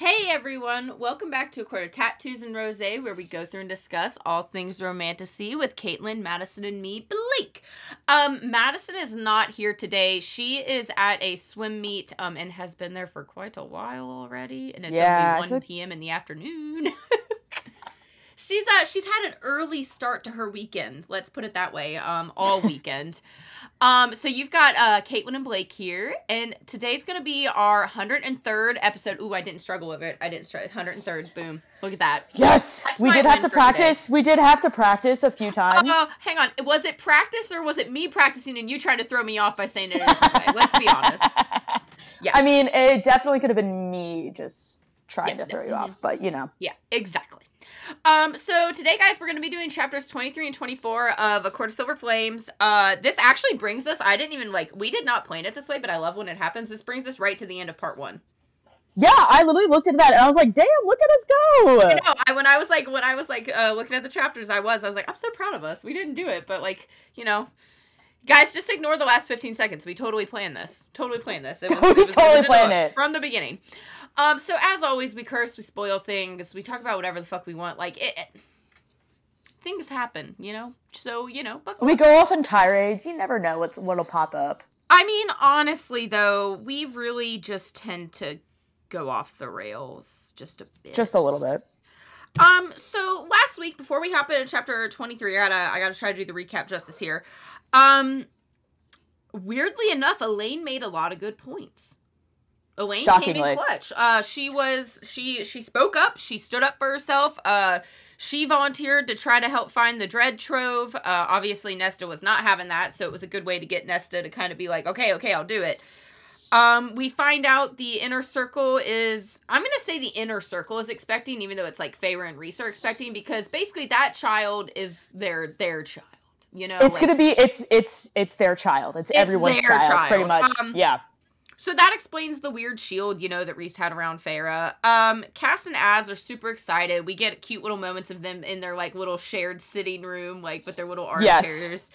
Hey everyone, welcome back to a quarter tattoos and rose, where we go through and discuss all things romantasy with Caitlin, Madison, and me, Blake. Um, Madison is not here today. She is at a swim meet, um, and has been there for quite a while already, and it's Yeah, only one should- p.m. in the afternoon. she's uh she's had an early start to her weekend. Let's put it that way. Um, all weekend. Um, so you've got uh Caitlin and Blake here, and today's gonna be our 103rd episode. Ooh, I didn't struggle with it. I didn't struggle. 103rd. Boom. Look at that. Yes, That's we did have to for today. practice. We did have to practice a few times. Oh, hang on. Was it practice or was it me practicing and you trying to throw me off by saying it a different way? Let's be honest. Yeah. I mean, it definitely could have been me just trying Yeah, to throw you off, but you know. Yeah, exactly. Um, so today, guys, we're gonna be doing chapters 23 and 24 of A Court of Silver Flames. Uh, this actually brings us, I didn't even like, we did not plan it this way, but I love when it happens. This brings us right to the end of part one. Yeah, I literally looked at that and I was like, "Damn, look at us go!" I know, I, when I was like, when I was like, uh, looking at the chapters, I was, I was like, I'm so proud of us. We didn't do it, but like, you know, guys, just ignore the last 15 seconds. We totally planned this. Totally planned this. It was, We it was, totally it was the planned it. from the beginning. Um, so as always, we curse, we spoil things, we talk about whatever the fuck we want. Like it, it things happen, you know. So you know, We up. go off on tirades. You never know what's what'll pop up. I mean, honestly, though, we really just tend to go off the rails just a bit. Just a little bit. Um, so last week, before we hop into chapter 23, I gotta I gotta try to do the recap justice here. Um weirdly enough, Elain made a lot of good points. Elain came in clutch. Uh she was she she spoke up, she stood up for herself. Uh she volunteered to try to help find the dread trove. Uh obviously Nesta was not having that, so it was a good way to get Nesta to kind of be like, "Okay, okay, I'll do it." Um, we find out the inner circle is I'm gonna say the inner circle is expecting, even though it's like Feyre and Rhys are expecting, because basically that child is their their child. You know, It's like- gonna be it's it's it's their child. It's, It's everyone's their child, pretty much. Um, yeah. So that explains the weird shield, you know, that Rhys had around Feyre. Um, Cass and Az are super excited. We get cute little moments of them in their like little shared sitting room, like with their little Yes. armchairs.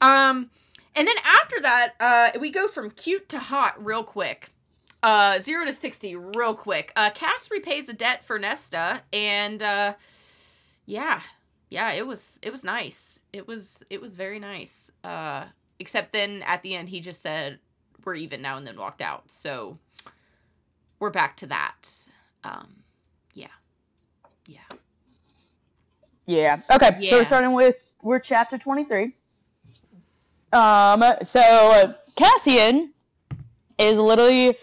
Um, and then after that, uh, we go from cute to hot real quick. Uh, zero to sixty real quick. Uh, Cass repays a debt for Nesta, and uh, yeah, yeah, it was it was nice. It was it was very nice. Uh, except then at the end, he just said, "We're even now," and then walked out. So we're back to that. Um, yeah, yeah. Yeah. Okay. So we're starting with we're chapter twenty three. Um. So Cassian is literally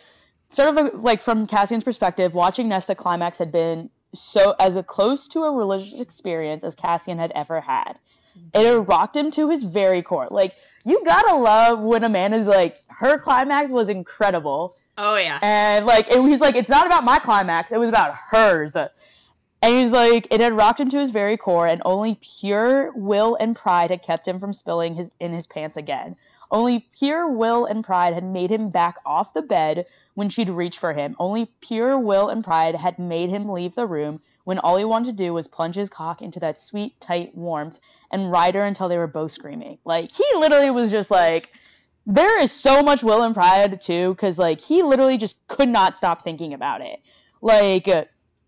sort of like from Cassian's perspective, watching Nesta climax had been so as a close to a religious experience as Cassian had ever had. It rocked him to his very core. Like you gotta love when a man is like her climax was incredible. Oh yeah. And like it, he's like, it's not about my climax, it was about hers. And he's like, it had rocked him to his very core, and only pure will and pride had kept him from spilling his in his pants again. Only pure will and pride had made him back off the bed when she'd reach for him. Only pure will and pride had made him leave the room when all he wanted to do was plunge his cock into that sweet, tight warmth and ride her until they were both screaming. Like he literally was just like, there is so much will and pride too, because like he literally just could not stop thinking about it. Like, uh,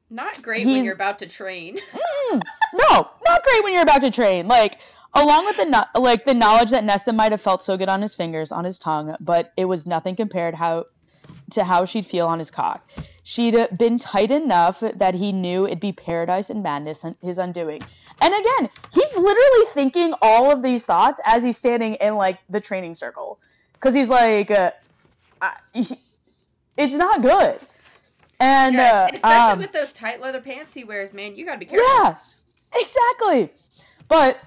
Not great when you're about to train. mm, no, not great when you're about to train. Like, along with the no- like the knowledge that Nesta might have felt so good on his fingers, on his tongue, but it was nothing compared how to how she'd feel on his cock. She'd been tight enough that he knew it'd be paradise and madness on his undoing. And again, he's literally thinking all of these thoughts as he's standing in like the training circle, because he's like, uh, I, he- it's not good. And Yes, uh, and especially um, with those tight leather pants he wears, man, you gotta be careful. yeah, exactly. But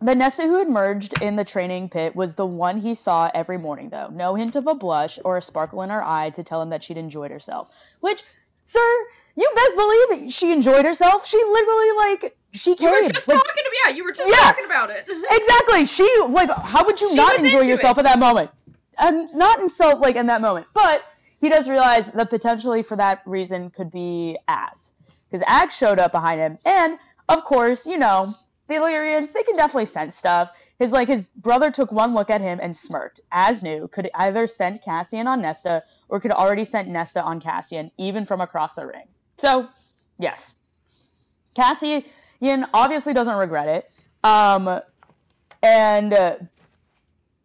the Nesta who had merged in the training pit was the one he saw every morning, though. No hint of a blush or a sparkle in her eye to tell him that she'd enjoyed herself. Which, sir, you best believe she enjoyed herself. She literally, like, she You were just like, talking to me. Yeah, you were just Yeah. talking about it. exactly. She like, how would you She not enjoy yourself it. at that moment? And not in so like in that moment, but he does realize that potentially for that reason could be Az, because Az showed up behind him, and of course, you know, the Illyrians they can definitely sense stuff. His like his brother took one look at him and smirked. Az knew could either send Cassian on Nesta or could already sent Nesta on Cassian, even from across the ring. So, yes. Cassian obviously doesn't regret it. Um, and uh,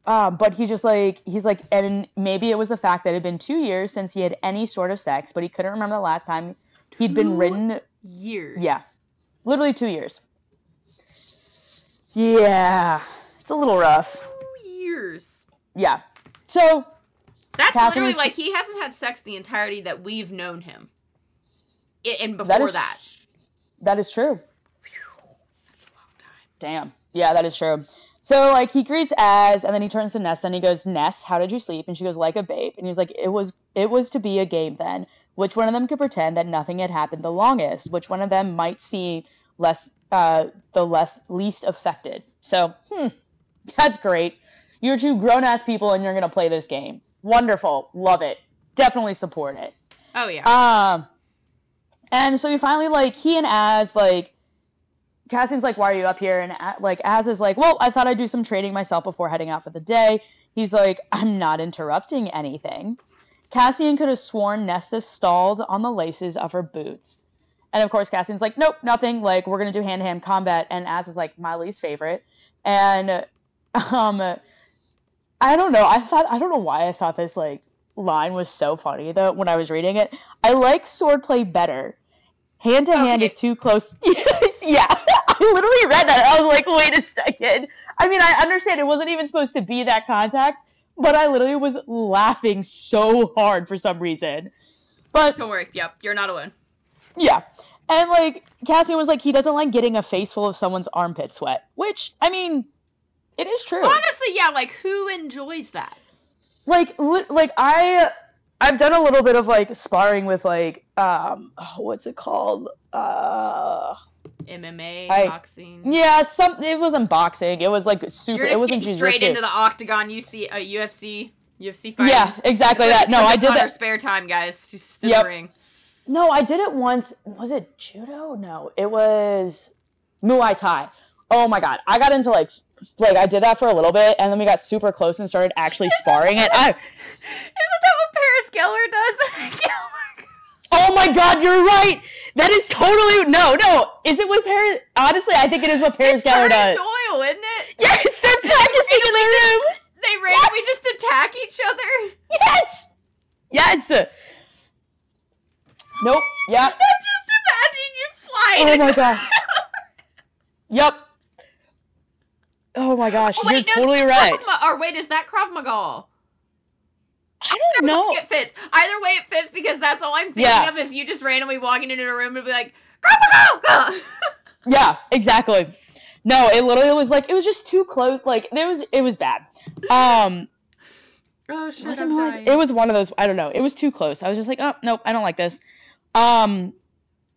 uh, but he's just like he's like and maybe it was the fact that it had been two years since he had any sort of sex but he couldn't remember the last time he'd been ridden Years. yeah literally two years yeah it's a little rough Two years. yeah so That's literally like he hasn't had sex the entirety that we've known him. I- and before that is that. that is true That's a long time. Damn. Yeah, that is true. So like he greets Az and then he turns to Nessa and he goes, Ness, how did you sleep? And she goes, like a babe. And he's like, It was it was to be a game then. Which one of them could pretend that nothing had happened the longest? Which one of them might see less uh the less least affected? So, hmm, that's great. You're two grown ass people and you're gonna play this game. Wonderful. Love it. Definitely support it. Oh yeah. Um, and so we finally like he and Az like Cassian's like, "Why are you up here?" And like Az is like, "Well, I thought I'd do some training myself before heading out for the day." He's like, "I'm not interrupting anything." Cassian could have sworn Nesta stalled on the laces of her boots. And of course, Cassian's like, nope, nothing. Like, we're going to do hand to hand combat. And Az is like, my least favorite. And, um, I don't know. I thought, I don't know why I thought this, like, line was so funny, though, when I was reading it. I like swordplay better. Hand to hand is too close. yeah. I literally read that. I was like, wait a second. I mean, I understand it wasn't even supposed to be that contact, but I literally was laughing so hard for some reason. But Don't worry. Yep. You're not alone. Yeah. And like Cassian was like, he doesn't like getting a face full of someone's armpit sweat, which I mean, it is true. Honestly, yeah. Like who enjoys that? Like, li- like I, I've done a little bit of like sparring with like, um, oh, what's it called? Uh, MMA, I- boxing. yeah, some. It wasn't boxing. It was like super. You're It just wasn't getting straight into the octagon. You see a UFC, UFC fight. Yeah, exactly that. No, I did Our that. spare time, guys. Just in Yep. ring. No, I did it once. Was it judo? No, it was Muay Thai. Oh my god, I got into like like I did that for a little bit, and then we got super close and started actually sparring it. I, Isn't that what Paris Geller does? oh my god, you're right. That is totally no, no. Is it what Paris? Honestly, I think it is what Paris it's Geller does. Doyle, isn't it? Yes, they're practicing in the room. They randomly just attack each other. Yes, yes. Nope. Yep. I'm just imagining you flying. Oh my god. Yep. Oh my gosh, Oh, wait, you're no, totally right. Ma- or wait, is that Krav Maga? I don't know. It fits. Either way, it fits because that's all I'm thinking Yeah. of is you just randomly walking into a room and be like, Krav Maga! Yeah, exactly. No, it literally was like it was just too close. Like there was, it was bad. Um, oh it shit, wasn't I'm dying. it was one of those. I don't know. It was too close. I was just like, oh nope, I don't like this. Um,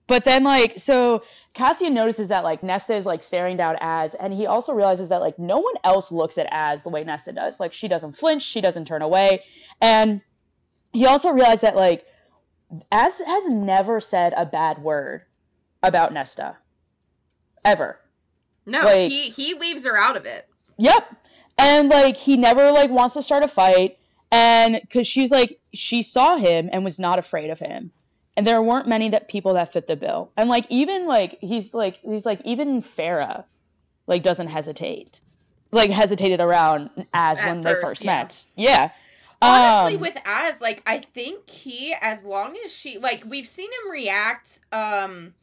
but then like so Cassian notices that like Nesta is like staring down Az, and he also realizes that like no one else looks at Az the way Nesta does. Like she doesn't flinch, she doesn't turn away, and he also realized that like Az has never said a bad word about Nesta, ever. no, like- he he leaves her out of it. Yep. And like he never like wants to start a fight and cuz she's like she saw him and was not afraid of him. And there weren't many that people that fit the bill. And like even like he's like he's like even Feyre like doesn't hesitate. Like hesitated around as At when they first, first yeah. met. Yeah. Honestly, Um, with Az, like I think he, as long as she, like we've seen him react, um,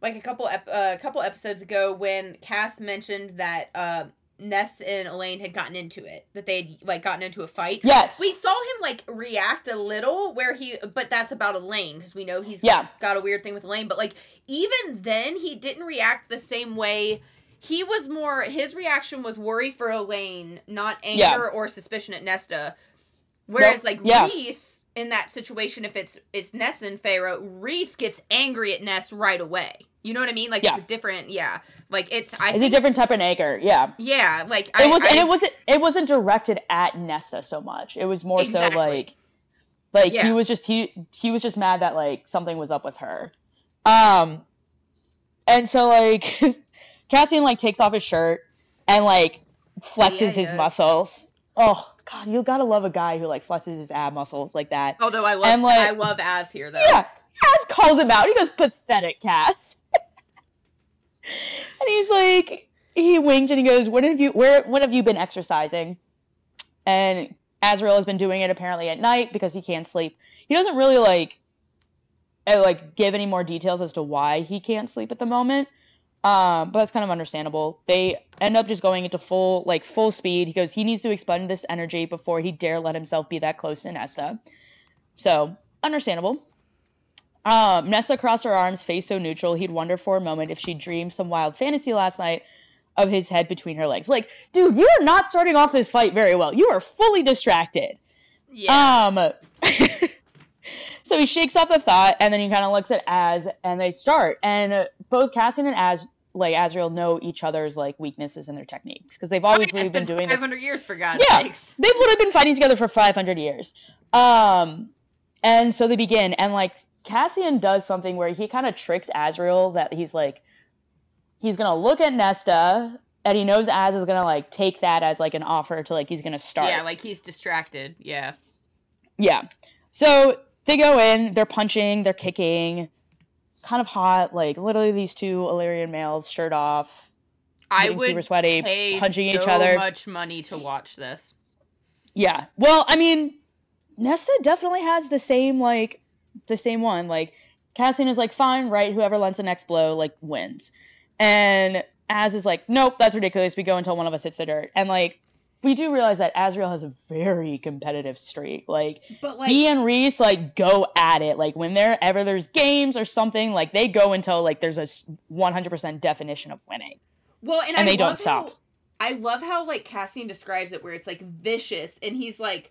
like a couple ep- uh, a couple episodes ago when Cass mentioned that uh Ness and Elain had gotten into it, that they had like gotten into a fight. yes. We saw him like react a little where he, but that's about Elain because we know he's Yeah. got a weird thing with Elain. But like even then, he didn't react the same way. He was more his reaction was worry for Elain, not anger Yeah. or suspicion at Nesta. Whereas like Yeah. Rhys in that situation, if it's it's Ness and Feyre, Rhys gets angry at Ness right away. You know what I mean? Like Yeah. it's a different, yeah. Like it's I it's a different type of anger. Yeah. yeah. Like It I, was I, and it wasn't it wasn't directed at Nesta so much. It was more Exactly. so like like Yeah. he was just he he was just mad that like something was up with her. Um and so like Cassian like takes off his shirt and like flexes Yeah, his does. muscles. Oh God, you gotta love a guy who like flexes his ab muscles like that. Although I love And, like- I love Az here though. Yeah, Cass calls him out. He goes, "Pathetic, Cass." and he's like, he winks and he goes, "When have you where when have you been exercising?" And Azriel has been doing it apparently at night because he can't sleep. He doesn't really like uh, like give any more details as to why he can't sleep at the moment. Um, but that's kind of understandable. They end up just going into full like full speed. He goes, he needs to expend this energy before he dare let himself be that close to Nesta. So understandable. Um, Nesta crossed her arms, face so neutral, he'd wonder for a moment if she dreamed some wild fantasy last night of his head between her legs. Like, dude, you are not starting off this fight very well. You are fully distracted. Yeah. Um, so he shakes off the thought, and then he kind of looks at Az, and they start. And uh, both Cassian and Az, like Azriel, know each other's like weaknesses and their techniques because they've always mean, really it's been, doing this 500 years for God's Yeah. sakes. they've literally been fighting together for 500 years. Um, and so they begin, and like Cassian does something where he kind of tricks Azriel that he's like, he's gonna look at Nesta, and he knows Az is gonna like take that as like an offer to like he's gonna start. Yeah, like he's distracted. Yeah. Yeah. So they go in, they're punching, they're kicking, kind of hot, like literally these two Illyrian males, shirt off, I getting super would sweaty, pay punching so each other. much money to watch this. Yeah. Well, I mean, Nesta definitely has the same like the same one. Like Cassian is like, fine, right, whoever lands the next blow, like, wins. And Az is like, nope, that's ridiculous. We go until one of us hits the dirt. And like we do realize that Azriel has a very competitive streak. Like But like he and Rhys like go at it. Like when there ever there's games or something, like they go until like there's a 100% definition of winning. Well, and, And they don't stop. How, I love how like Cassian describes it, where it's like vicious, and he's like,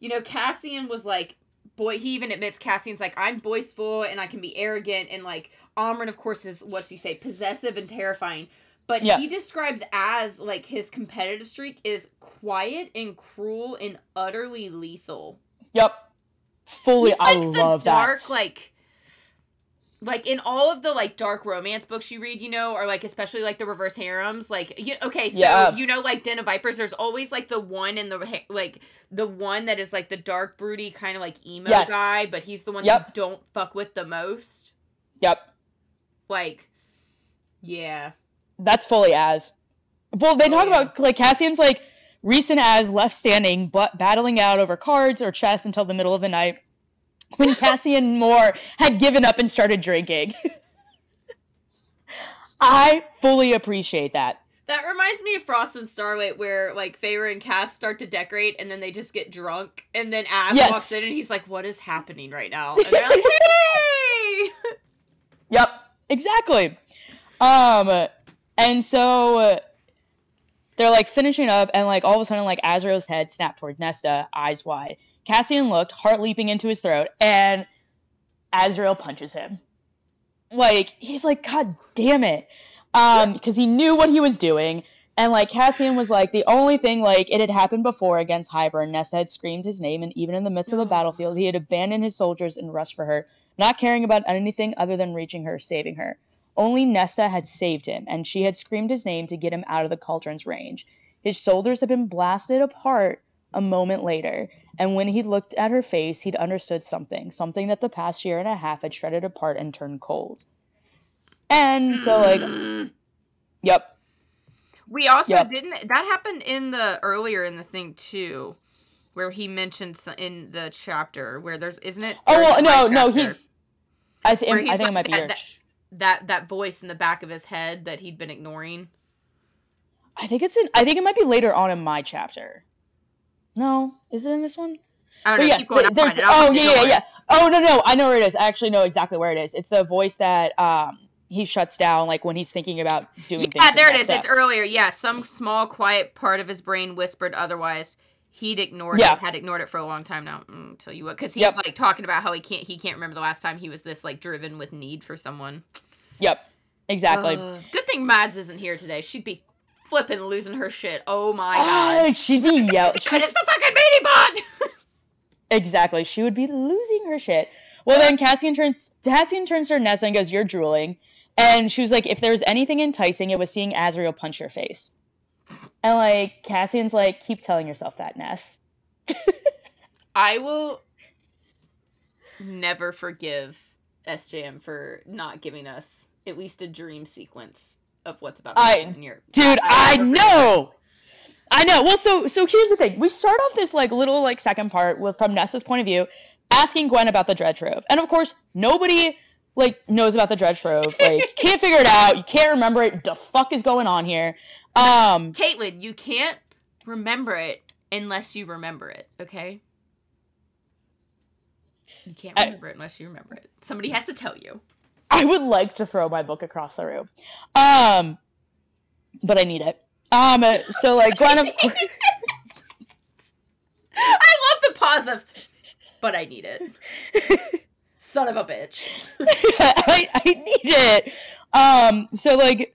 you know, Cassian was like, boy. He even admits Cassian's like, I'm boastful and I can be arrogant, and like Amren, of course, is what's he say, possessive and terrifying. But Yeah. he describes as like his competitive streak is quiet and cruel and utterly lethal. Yep. Fully He's I like the love dark, that. like like in all of the like dark romance books you read, you know, or like especially like the reverse harems, like you, okay, so Yeah. you know, like Den of Vipers, there's always like the one in the like the one that is like the dark, broody kind of like emo Yes. guy, but he's the one Yep. that don't fuck with the most. Yep. Like, yeah, That's fully as. Well, they Oh, talk yeah. about like Cassian's like recent as left standing, but battling out over cards or chess until the middle of the night. When Cassian Moore had given up and started drinking. I fully appreciate that. that reminds me of Frost and Starlight, where like Feyre and Cass start to decorate, and then they just get drunk, and then Ash Yes. walks in, and he's like, "What is happening right now?" And they're like, "Hey!" Yep, exactly. Um, and so uh, they're like finishing up, and like all of a sudden, like Azriel's head snapped toward Nesta, eyes wide. Cassian looked, heart leaping into his throat, and Azriel punches him. Like he's like, God damn it, um, because he knew what he was doing. And like Cassian was like the only thing like it had happened before against Hybern. Nesta had screamed his name, and even in the midst of the battlefield, he had abandoned his soldiers and rushed for her, not caring about anything other than reaching her, saving her. Only Nesta had saved him, and she had screamed his name to get him out of the cauldron's range. His shoulders had been blasted apart a moment later, and when he looked at her face, he'd understood something, something that the past year and a half had shredded apart and turned cold. And so, like, mm. yep, We also Yep. didn't. That happened in the earlier in the thing too, where he mentioned in the chapter where there's isn't it? Oh, well, no, no, he- I, th- I he's think it like might be that- that- that that voice in the back of his head that he'd been ignoring. I think it's in. I think it might be later on in my chapter. No, is it in this one? I don't But know. yes, keep going. I'll there's- find it. I'll oh yeah, yeah, yeah. Oh no, no, I know where it is. I actually know exactly where it is. It's the voice that um he shuts down like when he's thinking about doing things. Yeah, there it is. Nesta. It's earlier. Yeah, some small, quiet part of his brain whispered otherwise. He'd ignored Yeah. it. Had ignored it for a long time now. Mm, tell you what, because he's Yep. like talking about how he can't. He can't remember the last time he was this like driven with need for someone. Yep, exactly. Ugh. good thing Mads isn't here today. She'd be flipping, losing her shit. Oh my god. Ah, she'd be yelling. Good the fucking meaty bot. Exactly. She would be losing her shit. Well, then Cassian turns Cassian turns to Nessa and goes, "You're drooling," and she was like, "If there was anything enticing, it was seeing Azriel punch your face." And like Cassian's like, "Keep telling yourself that, Ness." I will never forgive SJM for not giving us at least a dream sequence of what's about to I- happen in your Dude, I, know. I know. Well, so so here's the thing. We start off this like little like second part with from Nessa's point of view, asking Gwyn about the dread trove, and of course nobody like knows about the dread trove. Like can't figure it out. You can't remember it. The fuck is going on here? Um, Caitlin, you can't remember it unless you remember it, okay? You can't I- remember it unless you remember it. Somebody has to tell you. I would like to throw my book across the room, um, but I need it. Um, so like Gwyn, of course. I love the pause of, but I need it. Son of a bitch. I, I need it. Um, so like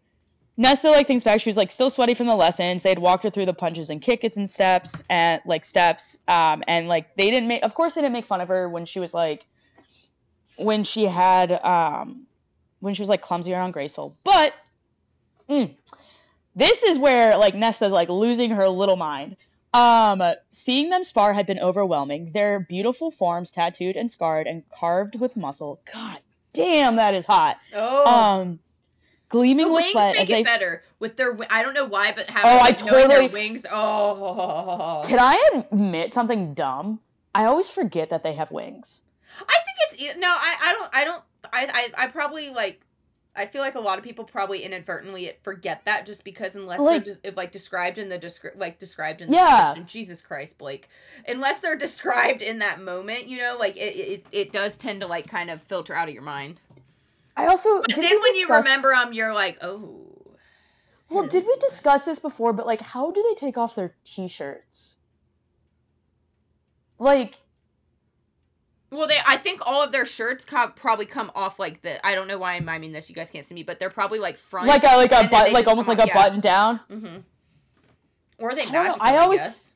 Nessa like thinks back, she was like still sweaty from the lessons. They had walked her through the punches and kickets and steps and like steps. Um, and like they didn't make, of course, they didn't make fun of her when she was like, when she had, um, when she was like clumsy or ungraceful. But mm, this is where like Nessa's like losing her little mind. Um, seeing them spar had been overwhelming. Their beautiful forms tattooed and scarred and carved with muscle. God damn, that is hot. Oh. Um, gleaming the with wings make as it they. better with their. I don't know why, but having Oh, I like, their totally- wings. Oh, Can I admit something dumb? I always forget that they have wings. I think it's no. I I don't. I don't. I I, I probably like. I feel like a lot of people probably inadvertently forget that just because unless Like- they're de- like described in the descri- like described in the Yeah. description. Jesus Christ, Blake. Unless they're described in that moment, you know, like it, it it does tend to like kind of filter out of your mind. I also. But did then when you remember them, you're like, oh. Well, did we discuss this before? But like, how do they take off their t-shirts? Like, Well, they. I think all of their shirts co- probably come off like the. I don't know why I'm miming this. You guys can't see me, but they're probably like front. like a like a but like almost like a yeah. button down. Mm-hmm. Or they I magic. I always- I guess.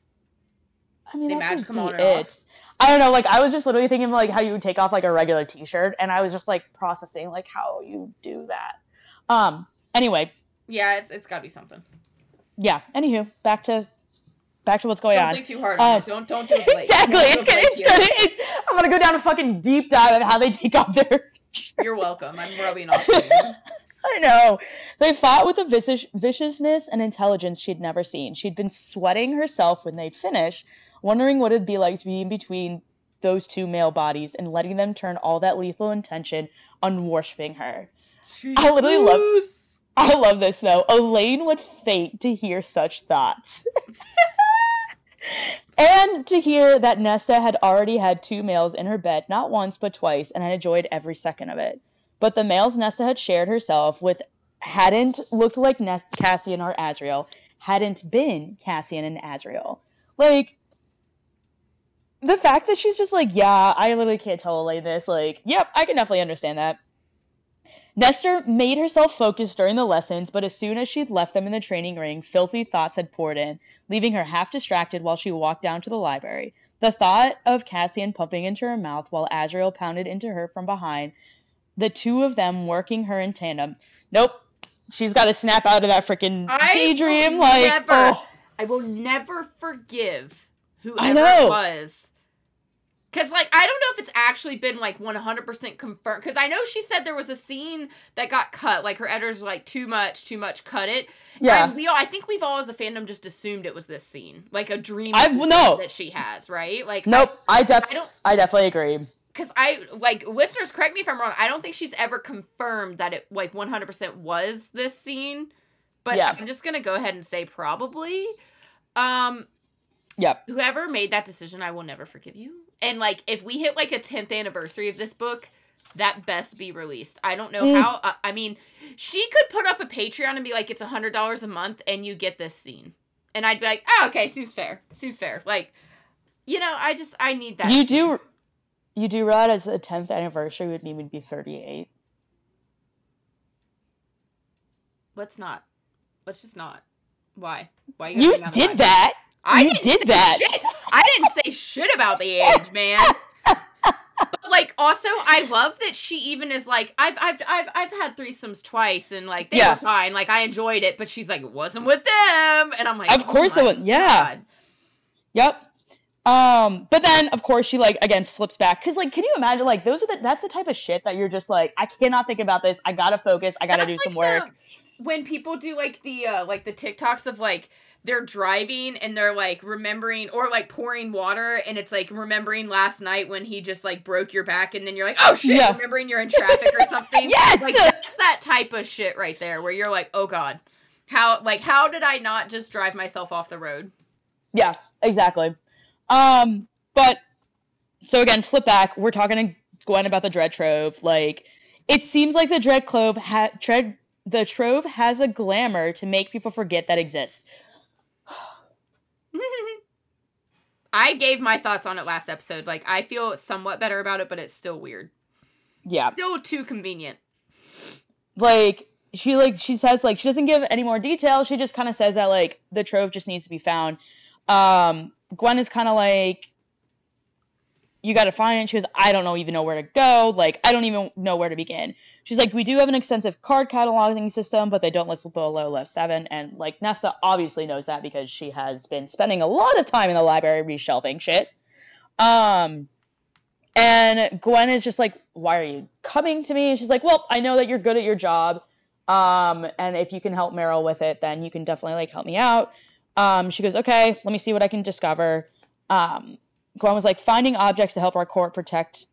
I mean, They come on and it. off. I don't know. Like, I was just literally thinking like how you would take off like a regular T-shirt, and I was just like processing like how you do that. Um. Anyway, Yeah, it's it's got to be something. yeah. Anywho, back to back to what's going don't on. think too hard on uh, it. Don't don't do it. Exactly. Don't It's gonna, it's gonna, it's, I'm gonna go down a fucking deep dive of how they take off their. You're welcome. I'm rubbing off. I know. They fought with a vicious, viciousness and intelligence she'd never seen. She'd been sweating herself when they'd finished, wondering what it'd be like to be in between those two male bodies and letting them turn all that lethal intention on worshiping her. I literally love-. I love this though. Elain would faint to hear such thoughts. and to hear that Nesta had already had two males in her bed, not once but twice, and had enjoyed every second of it. But the males Nesta had shared herself with hadn't looked like Nest- Cassian or Azriel, hadn't been Cassian and Azriel. Like, the fact that she's just like, yeah, I literally can't tell Elain this, like, yep, I can definitely understand that. Nestor made herself focus during the lessons, but as soon as she'd left them in the training ring, filthy thoughts had poured in, leaving her half distracted while she walked down to the library. The thought of Cassian pumping into her mouth while Azriel pounded into her from behind, the two of them working her in tandem. Nope. She's got to snap out of that freaking daydream. Like, never- oh, I will never forgive whoever I know. it was. Cause like I don't know if it's actually been like one hundred percent confirmed. Cause I know she said there was a scene that got cut. Like her editors were like too much, too much, cut it. yeah. And we all, I think we've all as a fandom just assumed it was this scene, like a dream I- no. that she has, right? Like Nope. I, def- I don't- I definitely agree. because I like listeners. Correct me if I'm wrong. I don't think she's ever confirmed that it like 100 percent was this scene, but Yeah. I'm just gonna go ahead and say probably. Um, Yep. whoever made that decision, I will never forgive you. And like, if we hit like a 10th anniversary of this book, that best be released. I don't know Mm. how. Uh, I mean, she could put up a Patreon and be like, it's a hundred dollars a month, and you get this scene, and I'd be like, oh, okay, seems fair, seems fair. Like, you know, I just I need that. You scene. do, you do realize the 10th anniversary would even be 38. Let's not. Let's just not. Why? Why You that did that. I you didn't did that. Shit. I didn't say shit about the age, man. But like, also, I love that she even is like, I've I've I've I've had threesomes twice, and like they Yeah. were fine. Like I enjoyed it, but she's like, it wasn't with them, and I'm like, Of oh course it was- yeah. God. Yep. Um, but then of course she like again flips back because like can you imagine like those are the that's the type of shit that you're just like I cannot think about this. I gotta focus. I gotta That's do some work. the- when people do like the uh like the TikToks of like they're driving and they're like remembering or like pouring water and it's like remembering last night when he just like broke your back and then you're like oh shit Yeah. remembering you're in traffic or something Yes! like that's that type of shit right there where you're like oh god how like how did I not just drive myself off the road Yeah, exactly. Um, but so again, flip back. We're talking to Gwyn about the Dread Trove. Like, it seems like the Dread Trove ha- Dread the Trove has a glamour to make people forget that exists. I gave my thoughts on it last episode like I feel somewhat better about it but it's still weird Yeah, still too convenient like she like she says like she doesn't give any more details. She just kind of says that like the Trove just needs to be found. Um, Gwyn is kind of like. You got to find it. She goes, I don't know even know where to go. Like, I don't even know where to begin. She's like, we do have an extensive card cataloging system, but they don't list below level seven. And like Nesta obviously knows that because she has been spending a lot of time in the library reshelving shit. Um, and Gwyn is just like, why are you coming to me? And she's like, well, I know that you're good at your job. Um, and if you can help Merrill with it, then you can definitely like help me out. Um, she goes, okay, let me see what I can discover. Um, Gwyn was like, finding objects to help our court protect.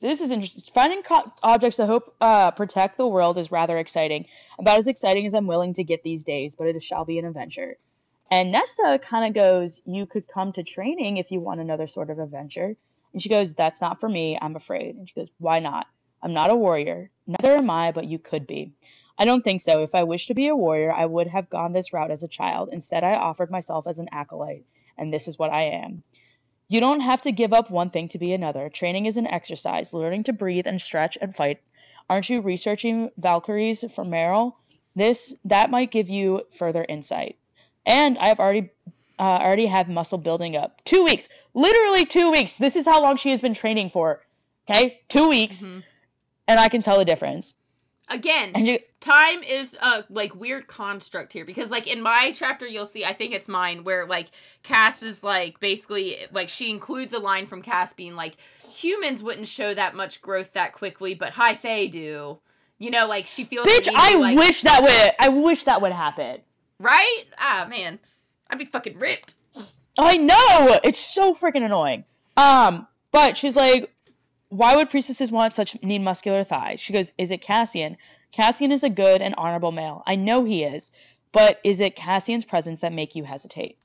This is interesting. Finding co- objects to help uh, protect the world is rather exciting. About as exciting as I'm willing to get these days, but it shall be an adventure. And Nesta kind of goes, You could come to training if you want another sort of adventure. And she goes, That's not for me. I'm afraid. And she goes, Why not? I'm not a warrior. Neither am I, but you could be. I don't think so. If I wished to be a warrior, I would have gone this route as a child. Instead, I offered myself as an acolyte, and this is what I am. You don't have to give up one thing to be another. Training is an exercise, learning to breathe and stretch and fight. Aren't you researching Valkyries for Merrill? This that might give you further insight. And I've already uh, already have muscle building up. Two weeks, literally two weeks. This is how long she has been training for. Okay, two weeks, Mhm. and I can tell the difference. Again you, time is a like weird construct here because like in my chapter you'll see I think it's mine where like Cass is like basically like she includes a line from Cass being like humans wouldn't show that much growth that quickly but high fae do. You know like she feels bitch, need to I like, wish that would. I wish that would happen. right? Ah man. I'd be fucking ripped. I know it's so freaking annoying. Um, but she's like, why would priestesses want such need muscular thighs? She goes, is it Cassian? Cassian is a good and honorable male. I know he is, but is it Cassian's presence that make you hesitate?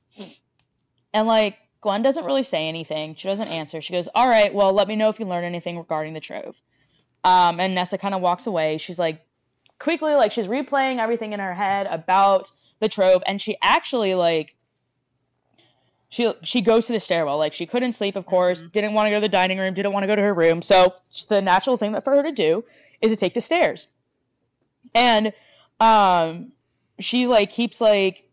And like Gwyn doesn't really say anything. She doesn't answer. She goes, all right, well, let me know if you learn anything regarding the trove. Um, and Nessa kind of walks away. She's like, quickly, like she's replaying everything in her head about the trove, and she actually like she she goes to the stairwell. Like she couldn't sleep, of course. Mhm. Didn't want to go to the dining room. Didn't want to go to her room. So the natural thing that for her to do is to take the stairs. And um, she like keeps like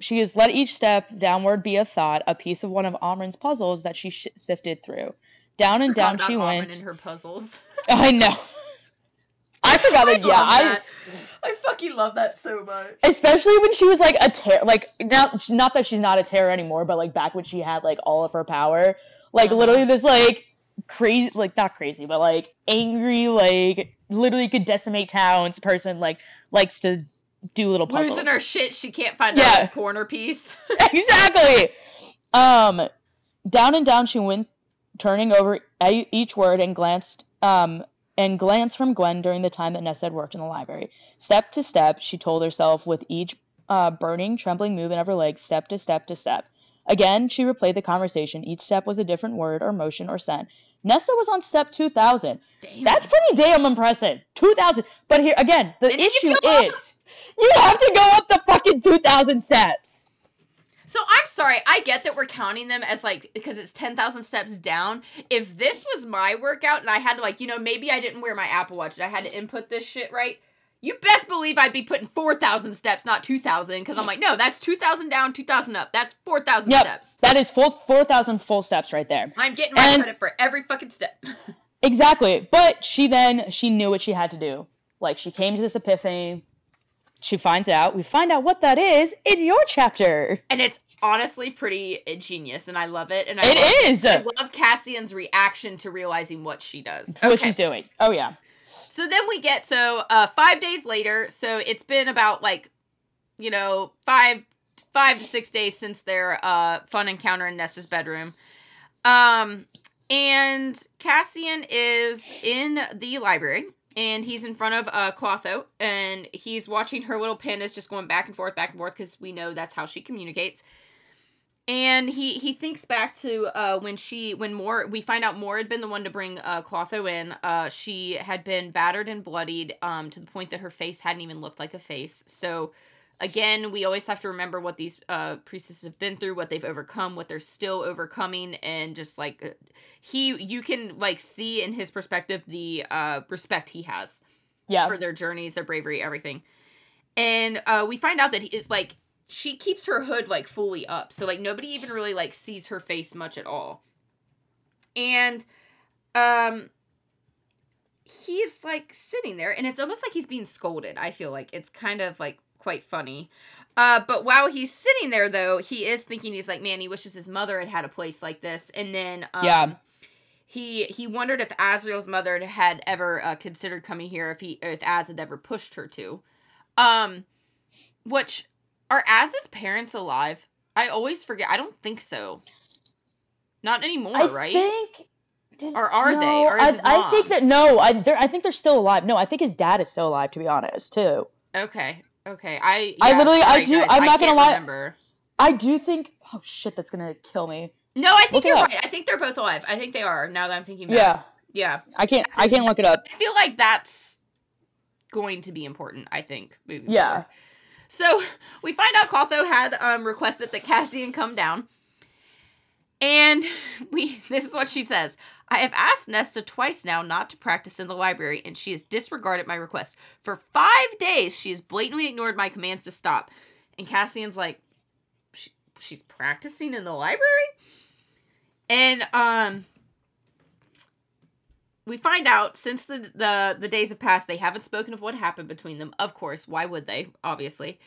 she is let each step downward be a thought, a piece of one of Amren's puzzles that she sh- sifted through. Down and down she Amren went. and her puzzles. I know. I forgot that. I yeah, I that. I fucking love that so much. especially when she was like a terror like now not that she's not a terror anymore but like back when she had like all of her power like Uh-huh. literally this like crazy like not crazy but like angry like literally could decimate towns person like likes to do little puzzles Losing her shit, she can't find Yeah. a corner piece. exactly um down and down she went turning over each word and glanced um and glance from Gwyn during the time that Nessa had worked in the library. Step to step, she told herself with each uh, burning, trembling movement of her legs, step to step to step. Again, she replayed the conversation. Each step was a different word or motion or scent. Nessa was on step 2000. Damn. That's pretty damn impressive. 2000. But here, again, the issue up- is you have to go up the fucking 2000 steps. So I'm sorry, I get that we're counting them as like because it's ten thousand steps down. If this was my workout and I had to like, you know, maybe I didn't wear my Apple Watch and I had to input this shit right, you best believe I'd be putting four thousand steps, not two thousand, because I'm like, no, that's two thousand down, two thousand up. That's four thousand Yep. steps. That is full 4,000 full steps right there. I'm getting my And- credit for every fucking step. Exactly. But she then she knew what she had to do. Like she came to this epiphany. She finds out. We find out what that is in your chapter. And it's honestly pretty ingenious, and I love it. And I It love, is. I love Cassian's reaction to realizing what she does. What Okay. she's doing. Oh yeah. So then we get so uh five days later, so it's been about like, you know, five five to six days since their uh fun encounter in Nessa's bedroom. Um and Cassian is in the library and he's in front of uh Clotho and he's watching her little pandas just going back and forth, back and forth, because we know that's how she communicates. And he he thinks back to uh when she when Mor we find out Mor had been the one to bring uh Clotho in. Uh she had been battered and bloodied um to the point that her face hadn't even looked like a face. So again, we always have to remember what these uh priestesses have been through, what they've overcome, what they're still overcoming and just like uh, he you can like see in his perspective the uh respect he has Yeah. for their journeys, their bravery, everything. And uh, we find out that he, like she keeps her hood like fully up, so like nobody even really like sees her face much at all. And um, he's like sitting there, and it's almost like he's being scolded. I feel like it's kind of like quite funny. Uh, but while he's sitting there, though, he is thinking he's like, man, he wishes his mother had had a place like this. And then, um, Yeah. he he wondered if Azriel's mother had ever uh, considered coming here, if he if Az had ever pushed her to. Um, which are Az's parents alive? I always forget. I don't think so. Not anymore, I right? think. did- Or are they? Or is I, his I think that no. I they're, I think they're still alive. No, I think his dad is still alive. To be honest, too. Okay. Okay. I I yeah, literally- I do- guys, I'm I not gonna can't lie- Remember. I do think. Oh shit, that's gonna kill me. No, I think Look you're right. I think they're both alive. I think they are. Now that I'm thinking back. Yeah, Yeah. I can't. I can't look it up. I feel like that's going to be important, I think, moving Yeah. forward. So we find out Clotho had um, requested that Cassian come down. And we this is what she says. I have asked Nesta twice now not to practice in the library, and she has disregarded my request. For five days, she has blatantly ignored my commands to stop. And Cassian's like, she, she's practicing in the library? And um we find out since the the the days have passed, they haven't spoken of what happened between them. Of course, why would they? Obviously.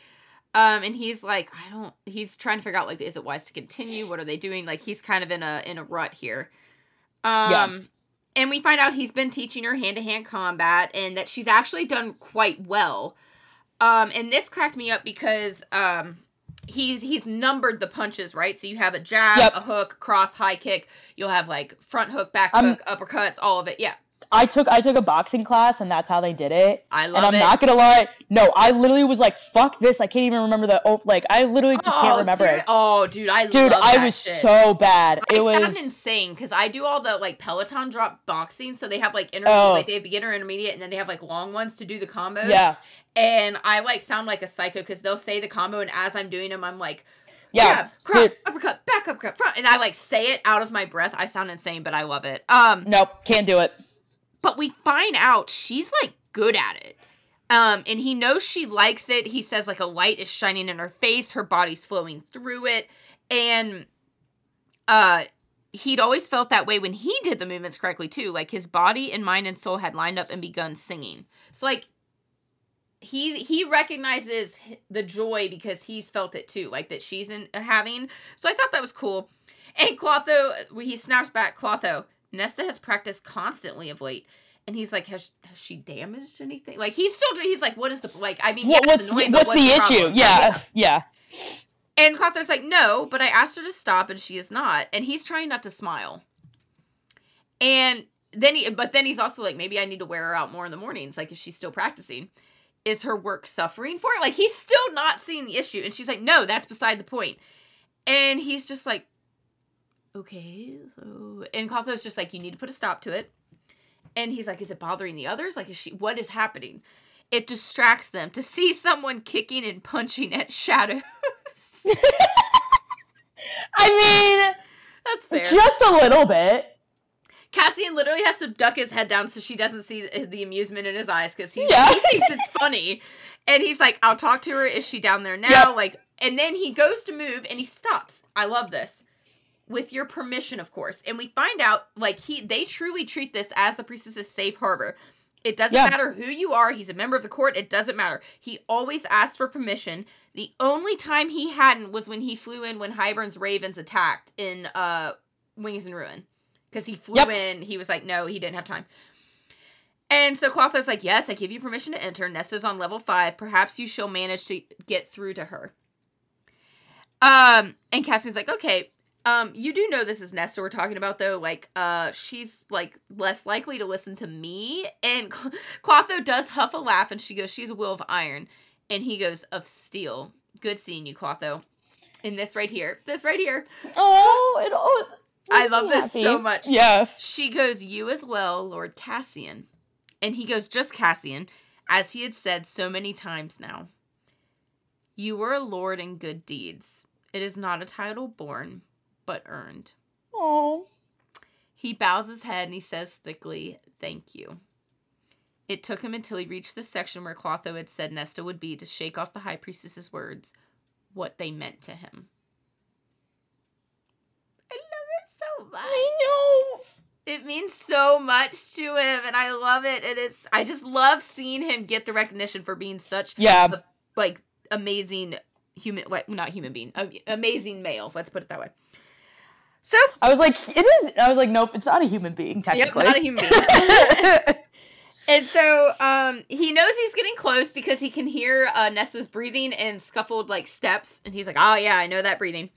Um, and he's like, I don't. He's trying to figure out like, is it wise to continue? What are they doing? Like, he's kind of in a in a rut here. Um, Yeah. and we find out he's been teaching her hand to hand combat, and that she's actually done quite well. Um, and this cracked me up because um, he's he's numbered the punches right. So you have a jab, Yep. a hook, cross, high kick. You'll have like front hook, back Um, hook, uppercuts, all of it. Yeah, I took I took a boxing class, and that's how they did it. I love and I'm it. not gonna lie. No, I literally was like, "Fuck this!" I can't even remember the. Oh, like I literally just can't remember seri- it. Oh, dude, I Dude, I was shit. so bad. I It was. sound insane because I do all the like Peloton drop boxing, so they have like intermediate, Oh. like they have beginner, intermediate, and then they have like long ones to do the combos. Yeah, and I like sound like a psycho because they'll say the combo, and as I'm doing them, I'm like, yeah. jab, cross, dude. uppercut, back uppercut, front, and I like say it out of my breath. I sound insane, but I love it. Um, Nope, can't do it. But we find out she's like good at it. Um, and he knows she likes it. He says like a light is shining in her face, her body's flowing through it, and uh he'd always felt that way when he did the movements correctly too. Like his body and mind and soul had lined up and begun singing. So like he he recognizes the joy because he's felt it too, like that she's in having. So I thought that was cool. And Clotho, he snaps back, Clotho, Nesta has practiced constantly of late. And he's like, has, has she damaged anything? Like he's still, he's like, what is the like? I mean, What, yeah, what's annoying, the, but what's the, issue? problem? Yeah, yeah. And Clotho's like, no, but I asked her to stop and she is not. And he's trying not to smile. And then he, but then he's also like, maybe I need to wear her out more in the mornings. Like, if she's still practicing, is her work suffering for it? Like, he's still not seeing the issue. And she's like, no, that's beside the point. And he's just like, okay. So, and Clotho's just like, you need to put a stop to it. And he's like, is it bothering the others? Like, is she, what is happening? It distracts them to see someone kicking and punching at Shadow. I mean, That's fair. just a little bit. Cassian literally has to duck his head down so she doesn't see the, amusement in his eyes because he Yeah. thinks it's funny. And he's like, I'll talk to her. Is she down there now? Yep. Like, and then he goes to move and he stops. I love this. With your permission, of course. And we find out, like, he they truly treat this as the priestess's safe harbor. It doesn't Yeah. matter who you are, he's a member of the court, it doesn't matter. He always asks for permission. The only time he hadn't was when he flew in when Hybern's ravens attacked in uh Wings and Ruin. Because he flew Yep. in, he was like, no, he didn't have time. And so Clotho's like, yes, I give you permission to enter. Nesta's on level five. Perhaps you shall manage to get through to her. Um, and Cassian's like, okay, um, you do know this is Nesta we're talking about though. Like, uh, she's like less likely to listen to me. And Clotho does huff a laugh, and she goes, "She's a will of iron," and he goes, "Of steel." Good seeing you, Clotho. In this right here, this right here, Oh, it, it I love this so much. Yeah. she goes, "You as well, Lord Cassian," and he goes, "Just Cassian," as he had said so many times now. You were a lord in good deeds. It is not a title born, but earned. Oh. He bows his head and he says thickly, Thank you. It took him until he reached the section where Clotho had said Nesta would be to shake off the High Priestess's words, what they meant to him. I love it so much. I know. It means so much to him, and I love it. And it's I just love seeing him get the recognition for being such Yeah. like amazing human, what not human being, amazing male. Let's put it that way. So, I was like, it is. I was like, nope, it's not a human being, yep, technically. not a human being. And so um, he knows he's getting close because he can hear uh, Nesta's breathing and scuffled like steps, and he's like, "Oh yeah, I know that breathing."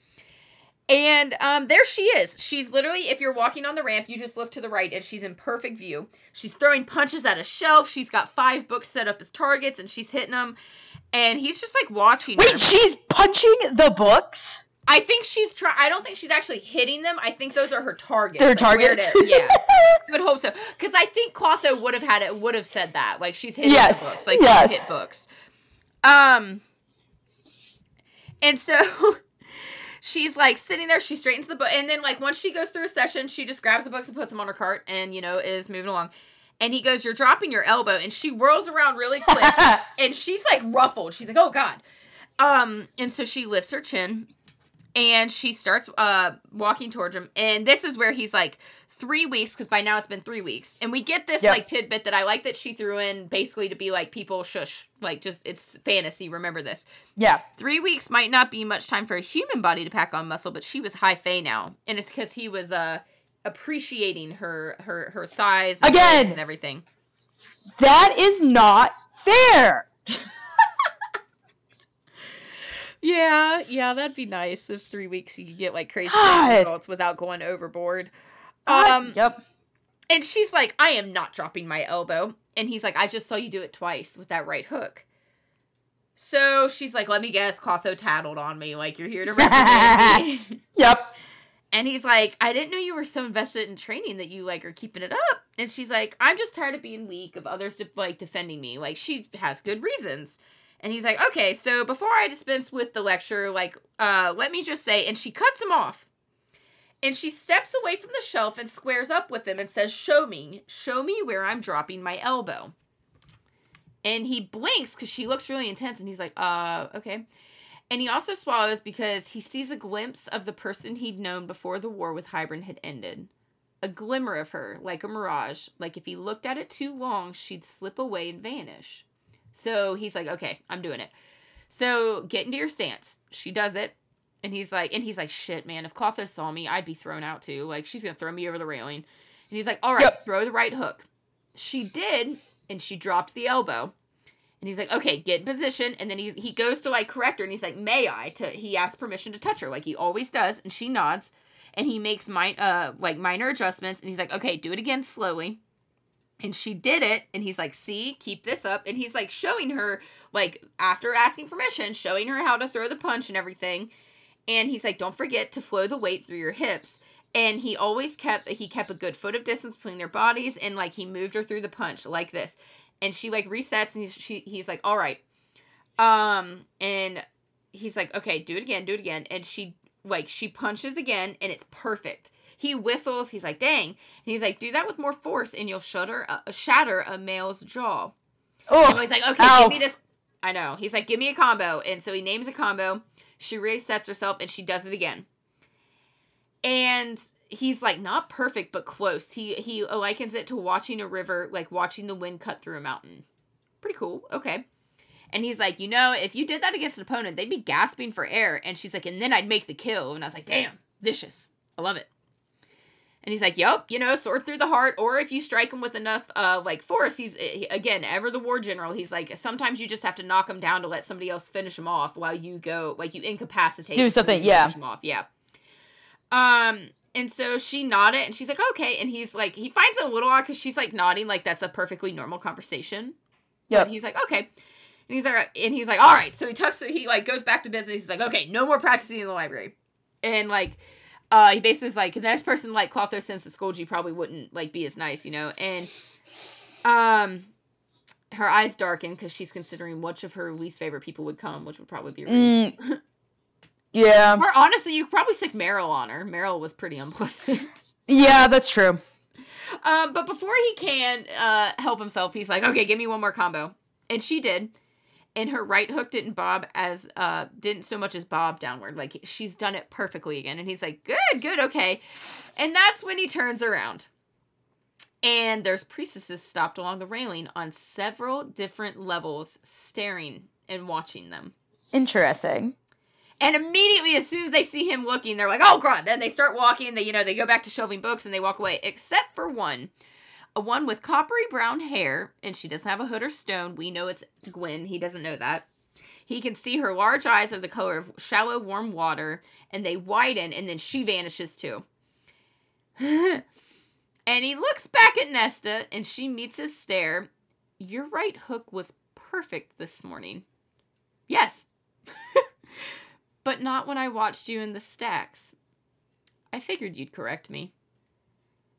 And um, there she is. She's literally, if you're walking on the ramp, you just look to the right, and she's in perfect view. She's throwing punches at a shelf. She's got five books set up as targets, and she's hitting them. And he's just like watching. her. Wait, she's punching the books? I think she's trying. I don't think she's actually hitting them. I think those are her targets. They're like, yeah. I would hope so because I think Clotho would have had it. Would have said that like she's hitting Yes, the books, like yes. hit books. Um, and so she's like sitting there. She straightens the book, and then like once she goes through a session, she just grabs the books and puts them on her cart, and you know is moving along. And he goes, "You're dropping your elbow," and she whirls around really quick, and she's like ruffled. She's like, "Oh God." Um, and so she lifts her chin and she starts uh walking towards him and this is where he's like three weeks because by now it's been three weeks and we get this Yep. like tidbit that i like that she threw in basically to be like people shush like just it's fantasy remember this yeah. three weeks might not be much time for a human body to pack on muscle but she was high fae now and it's because he was uh appreciating her her her thighs and Again. and everything That is not fair. yeah yeah that'd be nice if three weeks you could get like crazy results without going overboard um yep. And she's like, I am not dropping my elbow. And he's like, I just saw you do it twice with that right hook. So she's like, let me guess, Clotho tattled on me. Like, you're here to reprimand me. Yep. and he's like, I didn't know you were so invested in training that you, like, are keeping it up. And she's like, I'm just tired of being weak, of others, de- like, defending me. Like, she has good reasons. And he's like, okay, so before I dispense with the lecture, like, uh, let me just say, and she cuts him off. And she steps away from the shelf and squares up with him and says, Show me, show me where I'm dropping my elbow. And he blinks because she looks really intense and he's like, Uh, okay. And he also swallows because he sees a glimpse of the person he'd known before the war with Hybern had ended. A glimmer of her, like a mirage, like if he looked at it too long, she'd slip away and vanish. So he's like, Okay, I'm doing it. So get into your stance. She does it. And he's like, and he's like, shit, man, if Clotho saw me, I'd be thrown out too. Like, she's gonna throw me over the railing. And he's like, all right, Yep. throw the right hook. She did, and she dropped the elbow. And he's like, okay, get in position. And then he he goes to like correct her, and he's like, may I? To he asks permission to touch her, like he always does, and she nods. And he makes mine uh like minor adjustments, and he's like, okay, do it again slowly. And she did it, and he's like, see, keep this up. And he's like showing her, like, after asking permission, showing her how to throw the punch and everything. And he's like don't forget to flow the weight through your hips. And he always kept he kept a good foot of distance between their bodies and like he moved her through the punch like this. And she like resets and he's she he's like all right. Um and he's like okay do it again do it again. And she like she punches again and it's perfect he whistles he's like dang and he's like do that with more force and you'll shudder uh, shatter a male's jaw Oh, and he's like, okay, ow. give me this. I know. He's like, give me a combo. And so he names a combo. She resets herself and she does it again. And he's like, not perfect, but close. He he likens it to watching a river, like watching the wind cut through a mountain. Pretty cool. Okay. And he's like, you know, if you did that against an opponent, they'd be gasping for air. And she's like, and then I'd make the kill. And I was like, damn, vicious. I love it. And he's like, "Yep, you know, sword through the heart, or if you strike him with enough, uh, like force, he's he, again ever the war general. He's like, sometimes you just have to knock him down to let somebody else finish him off while you go, like you incapacitate, Do something, yeah. finish him off, yeah. Um, and so she nodded, and she's like, okay, and he's like, he finds it a little odd because she's like nodding, like that's a perfectly normal conversation. But he's like, okay. And he's like, and he's like, all right. So he tucks, he like goes back to business. He's like, okay, no more practicing in the library. And like, uh, he basically was like, the next person like Clotho sends to you probably wouldn't like be as nice, you know. And um, her eyes darken because she's considering which of her least favorite people would come, which would probably be. Mm, yeah. Or honestly, you could probably stick Merrill on her. Merrill was pretty unpleasant. Yeah, that's true. Um, but before he can uh, help himself, he's like, "Okay, give me one more combo," and she did. And her right hook didn't bob as uh didn't so much as bob downward. Like she's done it perfectly again. And he's like, "Good, good, okay." And that's when he turns around. And there's priestesses stopped along the railing on several different levels, staring and watching them. Interesting. And immediately, as soon as they see him looking, they're like, "Oh God!" Then they start walking. They, you know, they go back to shelving books and they walk away. Except for one, a one with coppery brown hair, and she doesn't have a hood or stone. We know it's Gwyn. He doesn't know that. He can see her large eyes are the color of shallow, warm water, and they widen, and then she vanishes too. and he looks back at Nesta, and she meets his stare. Your right hook was perfect this morning. Yes. but not when I watched you in the stacks. I figured you'd correct me.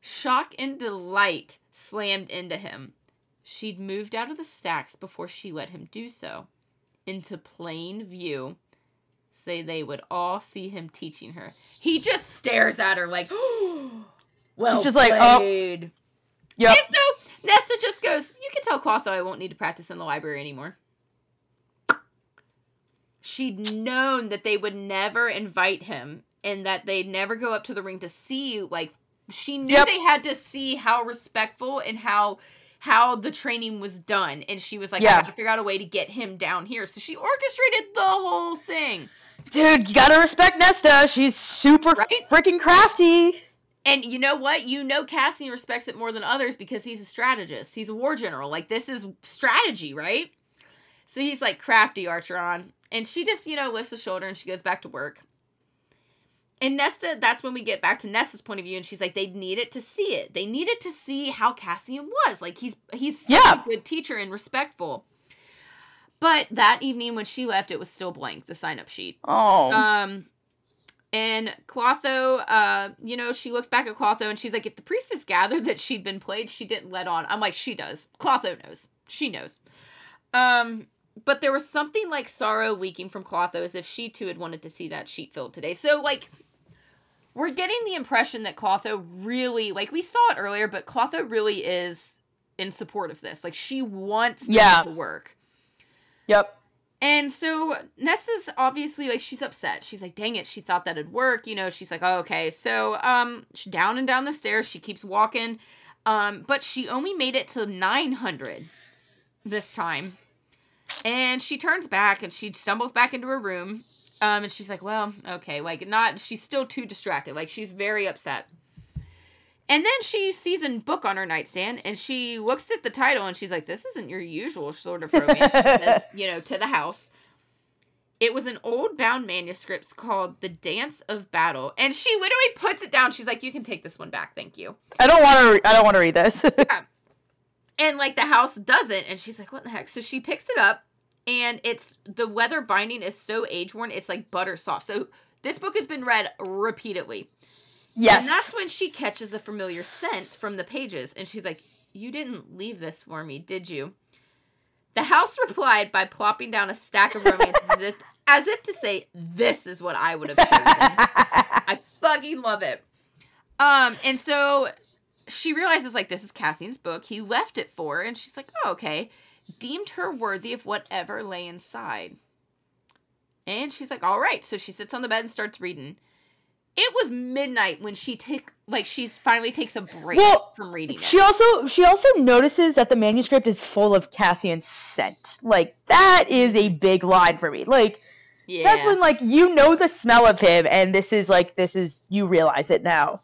Shock and delight slammed into him. She'd moved out of the stacks before she let him do so, into plain view, so they would all see him teaching her. He just stares at her like, well, He's just like, oh. played." Yep. And so Nesta just goes, You can tell Clotho I won't need to practice in the library anymore. She'd known that they would never invite him and that they'd never go up to the ring to see like she knew Yep. they had to see how respectful and how how the training was done and she was like Yeah. I gotta figure out a way to get him down here. So she orchestrated the whole thing. Dude, you gotta respect Nesta. She's super Right? freaking crafty. And you know what? You know Cassian respects it more than others because he's a strategist. He's a war general. Like this is strategy, right? So he's like crafty Archeron. And she just, you know, lifts a shoulder and she goes back to work. And Nesta, that's when we get back to Nesta's point of view, and she's like, they needed to see it. They needed to see how Cassian was. Like he's he's such Yeah. a good teacher and respectful. But that evening when she left, it was still blank, the sign up sheet. Oh. Um, and Clotho, uh, you know, she looks back at Clotho and she's like, if the priestess gathered that she'd been played, she didn't let on. I'm like, she does. Clotho knows. She knows. Um, but there was something like sorrow leaking from Clotho as if she too had wanted to see that sheet filled today. So, like, we're getting the impression that Clotho really, like, we saw it earlier, but Clotho really is in support of this. Like, she wants Yeah. to work. yep. And so Nesta's obviously like she's upset. She's like, "Dang it, she thought that'd work." You know, she's like, oh, "Okay." So, um, down and down the stairs. She keeps walking, um, but she only made it to nine hundred this time, and she turns back and she stumbles back into her room. Um, and she's like, "Well, okay." Like, not. She's still too distracted. Like, she's very upset. And then she sees a book on her nightstand and she looks at the title and she's like, This isn't your usual sort of romance. says, you know, to the house. It was an old bound manuscript called The Dance of Battle. And she literally puts it down. She's like, You can take this one back. Thank you. I don't want to. Re- I don't want to read this. And like the house doesn't. And she's like, What the heck? So she picks it up and it's the weather binding is so age worn, it's like butter soft. So this book has been read repeatedly. yes. And that's when she catches a familiar scent from the pages, and she's like, You didn't leave this for me, did you? The house replied by plopping down a stack of romances as if, as if to say, This is what I would have chosen. I fucking love it. Um, and so she realizes like this is Cassian's book. He left it for her, and she's like, Oh, okay. Deemed her worthy of whatever lay inside. And she's like, All right. So she sits on the bed and starts reading. it was midnight when she take like she's finally takes a break Well, from reading it. She also she also notices that the manuscript is full of Cassian's scent. Like that is a big line for me. Like yeah. that's when like you know the smell of him, and this is like this is you realize it now.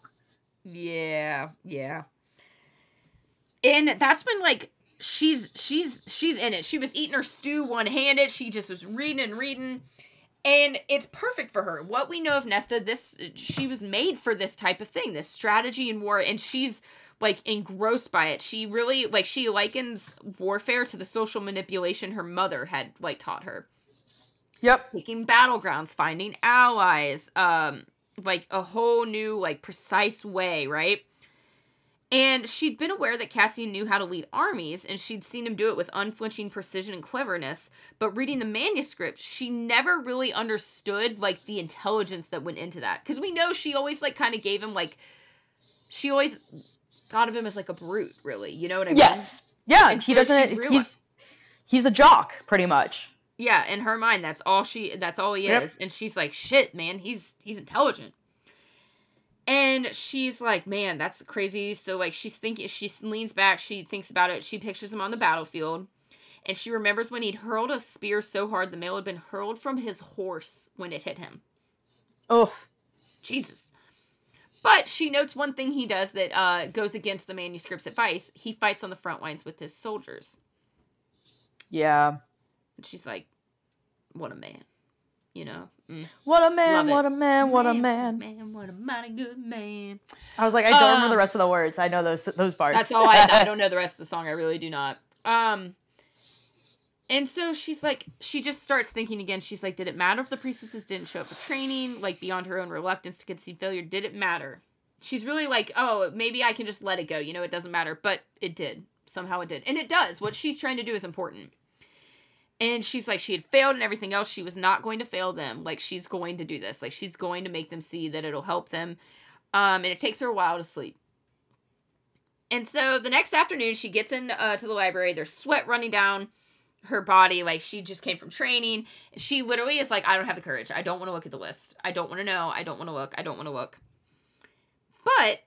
Yeah, yeah. And that's when like she's she's she's in it. She was eating her stew one handed. She just was reading and reading. And it's perfect for her. What we know of Nesta, this she was made for this type of thing, this strategy and war, and she's like engrossed by it. She really like she likens warfare to the social manipulation her mother had like taught her Yep. taking battlegrounds, finding allies, um, like a whole new, like precise way, right? And she'd been aware that Cassian knew how to lead armies, and she'd seen him do it with unflinching precision and cleverness. But reading the manuscript, she never really understood like the intelligence that went into that. Because we know she always like kind of gave him like, she always thought of him as like a brute, really. You know what I mean? Yes. Yeah. And he doesn't. He's he's a jock, pretty much. Yeah, in her mind, that's all she that's all he Yep. is. And she's like, shit, man, he's he's intelligent. And she's like, man, that's crazy. So like she's thinking she leans back, she thinks about it, she pictures him on the battlefield. And she remembers when he'd hurled a spear so hard the mail had been hurled from his horse when it hit him. Oh, Jesus. But she notes one thing he does that uh, goes against the manuscript's advice. He fights on the front lines with his soldiers. Yeah. And she's like, what a man. You know? Mm. What a man! What a man! What a man! Man, what a mighty good man. I was like, I don't remember Um, the rest of the words. I know those those parts. That's all I, I don't know the rest of the song. I really do not. Um, and so she's like, she just starts thinking again. She's like, did it matter if the priestesses didn't show up for training? Like beyond her own reluctance to concede failure, did it matter? She's really like, oh, maybe I can just let it go. You know, it doesn't matter, but it did. Somehow it did, and it does. What she's trying to do is important. And she's like, she had failed and everything else. She was not going to fail them. Like she's going to do this. Like she's going to make them see that it'll help them. Um, and it takes her a while to sleep. And so the next afternoon, she gets in uh, to the library. There's sweat running down her body, like she just came from training. She literally is like, I don't have the courage. I don't want to look at the list. I don't want to know. I don't want to look. I don't want to look. But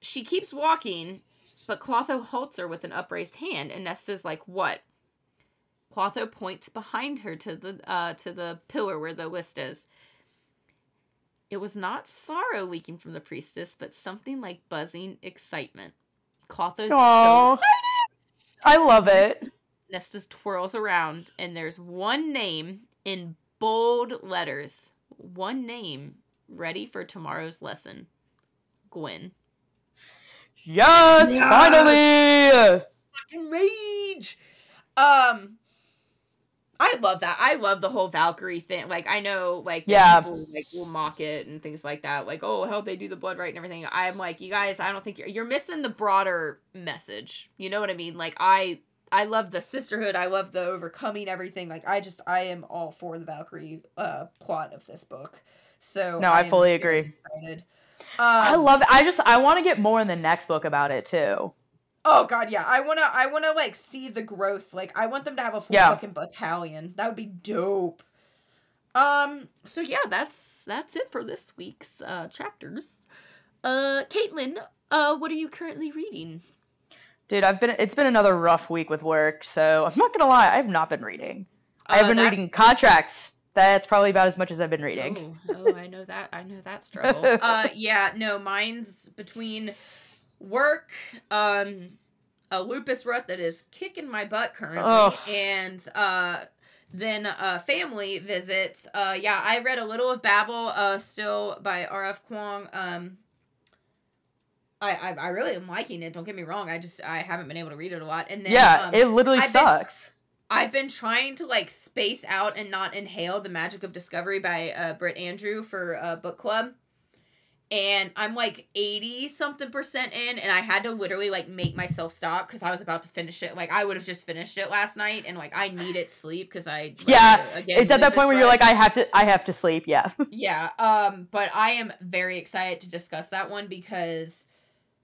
she keeps walking, but Clotho halts her with an upraised hand, and Nesta's like, "What?" Clotho points behind her to the uh, to the pillar where the list is. It was not sorrow leaking from the priestess, but something like buzzing excitement. Clotho's so excited. I love it. Nestus twirls around, and there's one name in bold letters. One name ready for tomorrow's lesson. Gwyn. Yes, Yes. finally. Fucking rage. Um, I love that. I love the whole Valkyrie thing. Like, I know, like, Yeah. people like will mock it and things like that. Like, oh, how they do the blood right and everything. I'm like, you guys, I don't think you're you're missing the broader message. You know what I mean? Like, I I love the sisterhood. I love the overcoming everything. Like, I just I am all for the Valkyrie uh plot of this book. So No, I am fully agree. Excited. I Um, love it. I just I want to get more in the next book about it too. Oh god, yeah. I wanna I wanna like see the growth. Like I want them to have a full Yeah. fucking battalion. That would be dope. Um so yeah, that's that's it for this week's uh chapters. Uh Caitlin, uh what are you currently reading? Dude, I've been it's been another rough week with work, so I'm not gonna lie, I've not been reading. I've Uh, been reading contracts. That's probably about as much as I've been reading. Oh, oh, I know that. I know that struggle. uh yeah, no, mine's between work, um a lupus rut that is kicking my butt currently Ugh. and uh then uh family visits. Uh yeah, I read a little of Babel uh still by R.F. Kuang. Um I, I I really am liking it. Don't get me wrong. I just I haven't been able to read it a lot. And then yeah, um, it literally I've been- sucks. I've been trying to like space out and not inhale the magic of discovery by uh Britt Andrew for uh book club. And I'm like 80 something percent in and I had to literally like make myself stop because I was about to finish it. Like I would have just finished it last night and like I needed sleep because I like, Yeah, again, it's at that point where you're like, I have to I have to sleep, yeah. Yeah, um, but I am very excited to discuss that one because,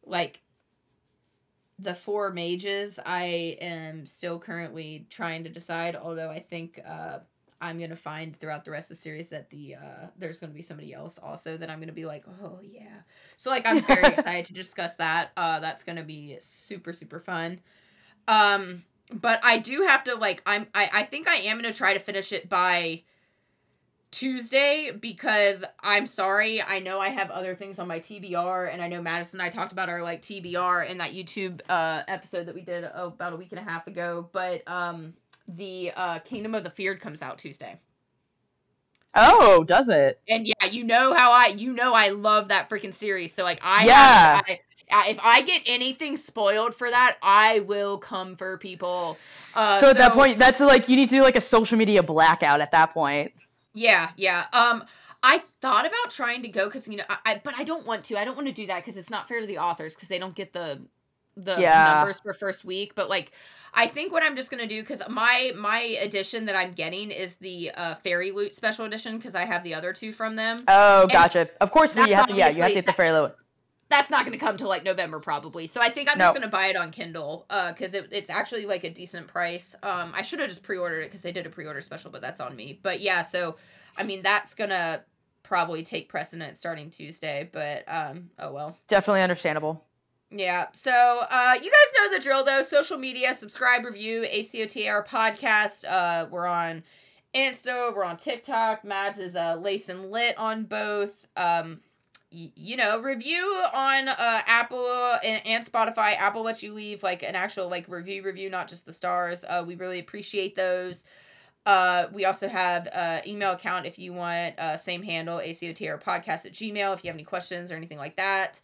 like, the four mages, I am still currently trying to decide. Although I think uh, I'm gonna find throughout the rest of the series that the uh there's gonna be somebody else also that I'm gonna be like, oh yeah. So like I'm very excited to discuss that. Uh that's gonna be super, super fun. Um but I do have to like I'm I, I think I am gonna try to finish it by Tuesday because I'm sorry. I know I have other things on my TBR, and I know Madison and I talked about our like TBR in that YouTube uh, episode that we did oh, about a week and a half ago. But um, the uh, Kingdom of the Feared comes out Tuesday. Oh, does it? And yeah, you know how I you know I love that freaking series. So like I Yeah. have, I, if I get anything spoiled for that, I will come for people. Uh, so at that point, that's like you need to do like a social media blackout at that point. Yeah, yeah. Um, I thought about trying to go because you know, I, I but I don't want to. I don't want to do that because it's not fair to the authors because they don't get the the Yeah. numbers for first week. But like, I think what I'm just gonna do because my my edition that I'm getting is the uh, Fairy Loot Special Edition because I have the other two from them. Oh, gotcha. Of course, you have to. Yeah, you have to get the fairy loot. That's not gonna come till like November probably. So I think I'm No. just gonna buy it on Kindle uh because it, it's actually like a decent price. Um, I should have just pre-ordered it because they did a pre-order special, but that's on me. But yeah, so I mean that's gonna probably take precedent starting Tuesday. But um, oh well. Definitely understandable. Yeah. So uh you guys know the drill though. Social media, subscribe, review, ACOTAR podcast. Uh we're on Insta, we're on TikTok. Mads is uh Lace and Lit on both. Um you know, review on uh Apple and, and Spotify. Apple lets you leave like an actual like review review, not just the stars. Uh we really appreciate those. Uh, we also have uh email account if you want uh same handle ACOTAR podcast at Gmail if you have any questions or anything like that.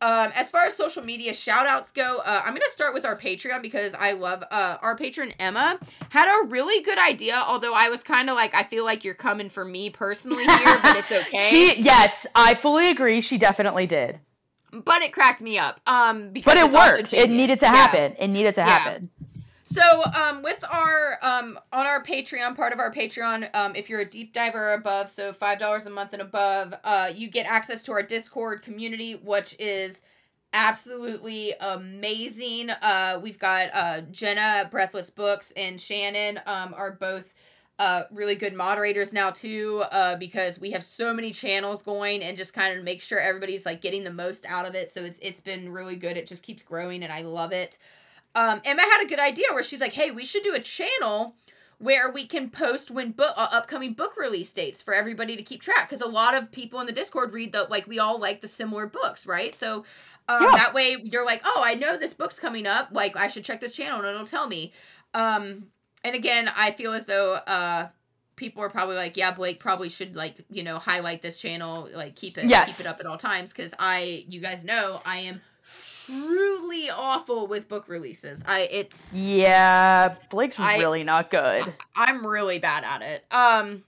Um, as far as social media shout outs go, uh, I'm gonna start with our Patreon because I love uh our patron Emma had a really good idea, although I was kind of like, I feel like you're coming for me personally here, but it's okay. She, yes, I fully agree. She definitely did. but it cracked me up. Um because But it worked. It needed to Yeah. happen. It needed to Yeah. happen. So, um, with our um on our Patreon, part of our Patreon, um, if you're a deep diver above, so five dollars a month and above, uh, you get access to our Discord community, which is absolutely amazing. Uh, we've got uh Jenna, Breathless Books, and Shannon, um, are both uh really good moderators now too uh because we have so many channels going and just kind of make sure everybody's like getting the most out of it. So it's it's been really good. It just keeps growing and i love it um, Emma had a good idea where she's like, "Hey, we should do a channel where we can post when book uh, upcoming book release dates for everybody to keep track." Because a lot of people in the Discord read the like we all like the similar books, right? So um, Yeah. that way you're like, "Oh, I know this book's coming up. Like I should check this channel and it'll tell me." Um, and again, I feel as though uh, people are probably like, "Yeah, Blake probably should like you know highlight this channel, like keep it Yes. keep it up at all times." Because I, you guys know, I am truly awful with book releases. I it's Yeah, Blake's I- really not good. I'm really bad at it. Um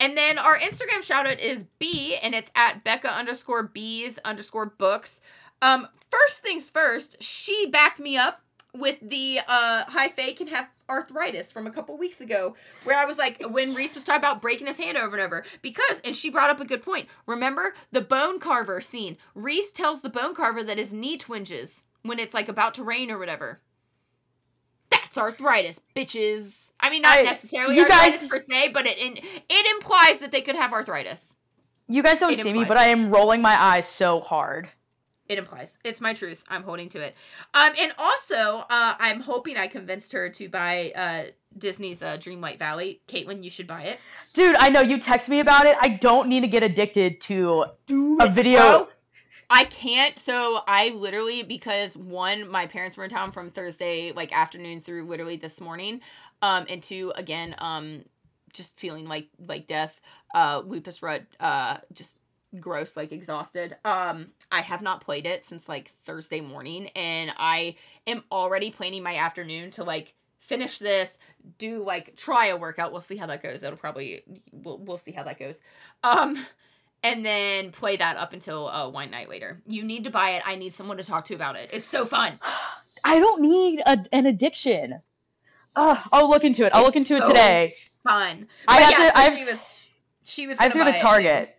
and then our Instagram shout out is B and it's at Becca underscore B's underscore books. Um first things first, she backed me up with the uh high fae can have arthritis from a couple weeks ago where I was like when Rhys was talking about breaking his hand over and over because and she brought up a good point. Remember the bone carver scene. Rhys tells the bone carver that his knee twinges when it's like about to rain or whatever. That's arthritis, bitches. I mean, not I- necessarily arthritis guys- per se, but it in, it implies that they could have arthritis. You guys don't It see me, but I am rolling my eyes so hard. It implies. It's my truth. I'm holding to it. Um, and also, uh, I'm hoping I convinced her to buy uh Disney's uh, Dreamlight Valley. Caitlin, you should buy it. Dude, I know you text me about it. I don't need to get addicted to Do a video. Bro, I can't. So I literally because one, my parents were in town from Thursday like afternoon through literally this morning, um, and two, again, um, just feeling like like death, uh, lupus rut, uh, just gross, like exhausted. Um, I have not played it since like Thursday morning, and I am already planning my afternoon to like finish this, do like try a workout. We'll see how that goes. It'll probably we'll we'll see how that goes. Um and then play that up until uh, wine night later. You need to buy it. I need someone to talk to about it. It's so fun. I don't need a, an addiction. Ugh, I'll look into it. I'll look It's into it today. Fun. I But have yeah, to. so I have, she was she was. I have to go to. Target.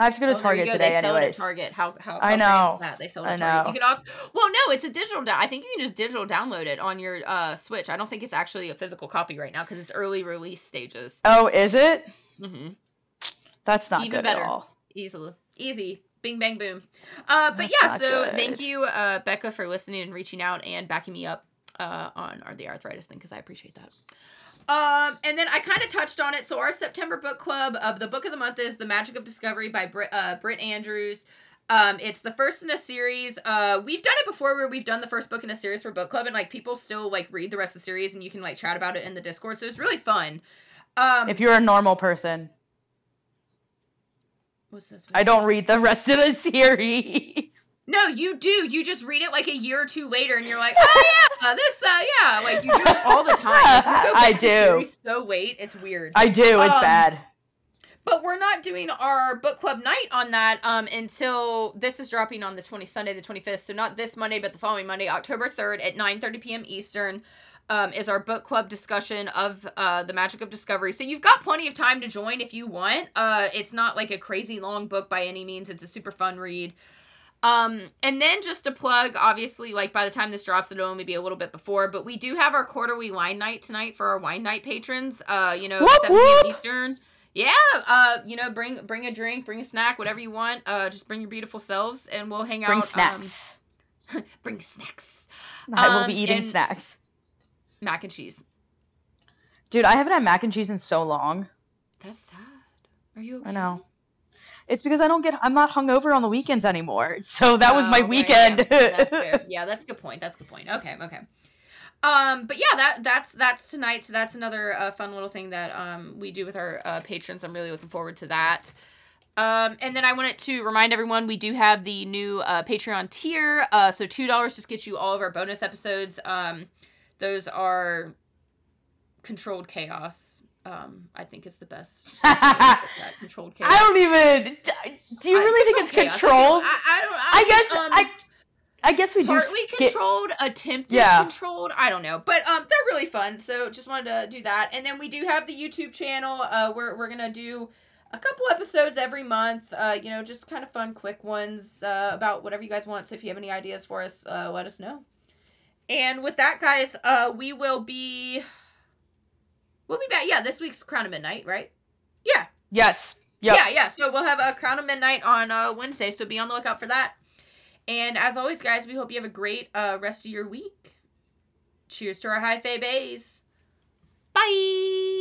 I have to go to Oh, Target go. today, they sell it at Target. How how, I how great know. that? They sell it I at Target. know. You can also well no, it's a digital. Da- I think you can just digital download it on your uh, Switch. I don't think it's actually a physical copy right now because it's early release stages. Oh, is it? Mm-hmm. That's not Even good better. at all. Easily, easy. Bing bang boom. Uh, but That's yeah, so good. thank you, uh, Becca, for listening and reaching out and backing me up uh, on our, the arthritis thing because I appreciate that. Um, and then I kind of touched on it. So our September book club of the book of the month is The Magic of Discovery by Brit, uh, Britt Andrews. Um, it's the first in a series. Uh, we've done it before where we've done the first book in a series for book club, and like people still like read the rest of the series, and you can like chat about it in the Discord. So it's really fun. Um, If you're a normal person, what's this? I don't read the rest of the series. No, you do. You just read it like a year or two later, and you're like, oh yeah, this, uh, yeah, like you do it all the time. I do. so late, it's weird. I do. It's Um, bad. But we're not doing our book club night on that um, until this is dropping on the 20 Sunday the 25th. So not this Monday, but the following Monday, October 3rd at 9:30 p.m. Eastern. Um, is our book club discussion of uh, the magic of discovery. So you've got plenty of time to join if you want. Uh, it's not like a crazy long book by any means. It's a super fun read. Um, and then just to plug, obviously, like by the time this drops, it'll only be a little bit before, but we do have our quarterly wine night tonight for our wine night patrons. Uh, you know, Whoop, 7 p.m. Eastern. Yeah, uh, you know, bring bring a drink, bring a snack, whatever you want. Uh, just bring your beautiful selves, and we'll hang Bring out. snacks. Um, bring snacks, I will um, be eating and- snacks. mac and cheese. Dude, I haven't had mac and cheese in so long. That's sad. Are you? Okay? I know. It's because I don't get I'm not hungover on the weekends anymore. So that was my Oh, weekend. Yeah, that's fair. Yeah, that's a good point. That's a good point. Okay, okay. Um, but yeah, that that's that's tonight. So that's another uh, fun little thing that um we do with our uh, patrons. I'm really looking forward to that. Um, and then I wanted to remind everyone we do have the new uh, Patreon tier. Uh, so two dollars just gets you all of our bonus episodes. Um, those are controlled chaos. Um, I think is the best. way to put that, controlled chaos. I don't even do you I- really think it's chaos. I? I, I don't. I, I guess um, I I guess we do partly skip- controlled, attempted Yeah. controlled. I don't know, but um, they're really fun. So just wanted to do that, and then we do have the YouTube channel. Uh, we're we're gonna do a couple episodes every month. Uh, you know, just kind of fun, quick ones uh, about whatever you guys want. So if you have any ideas for us, uh, let us know. And with that, guys, uh, we will be we'll be back. Yeah, this week's Crown of Midnight, right? Yeah, Yes. Yep. yeah, yeah. So we'll have a Crown of Midnight on uh, Wednesday, so be on the lookout for that. And as always, guys, we hope you have a great uh, rest of your week. Cheers to our high fae bays. Bye.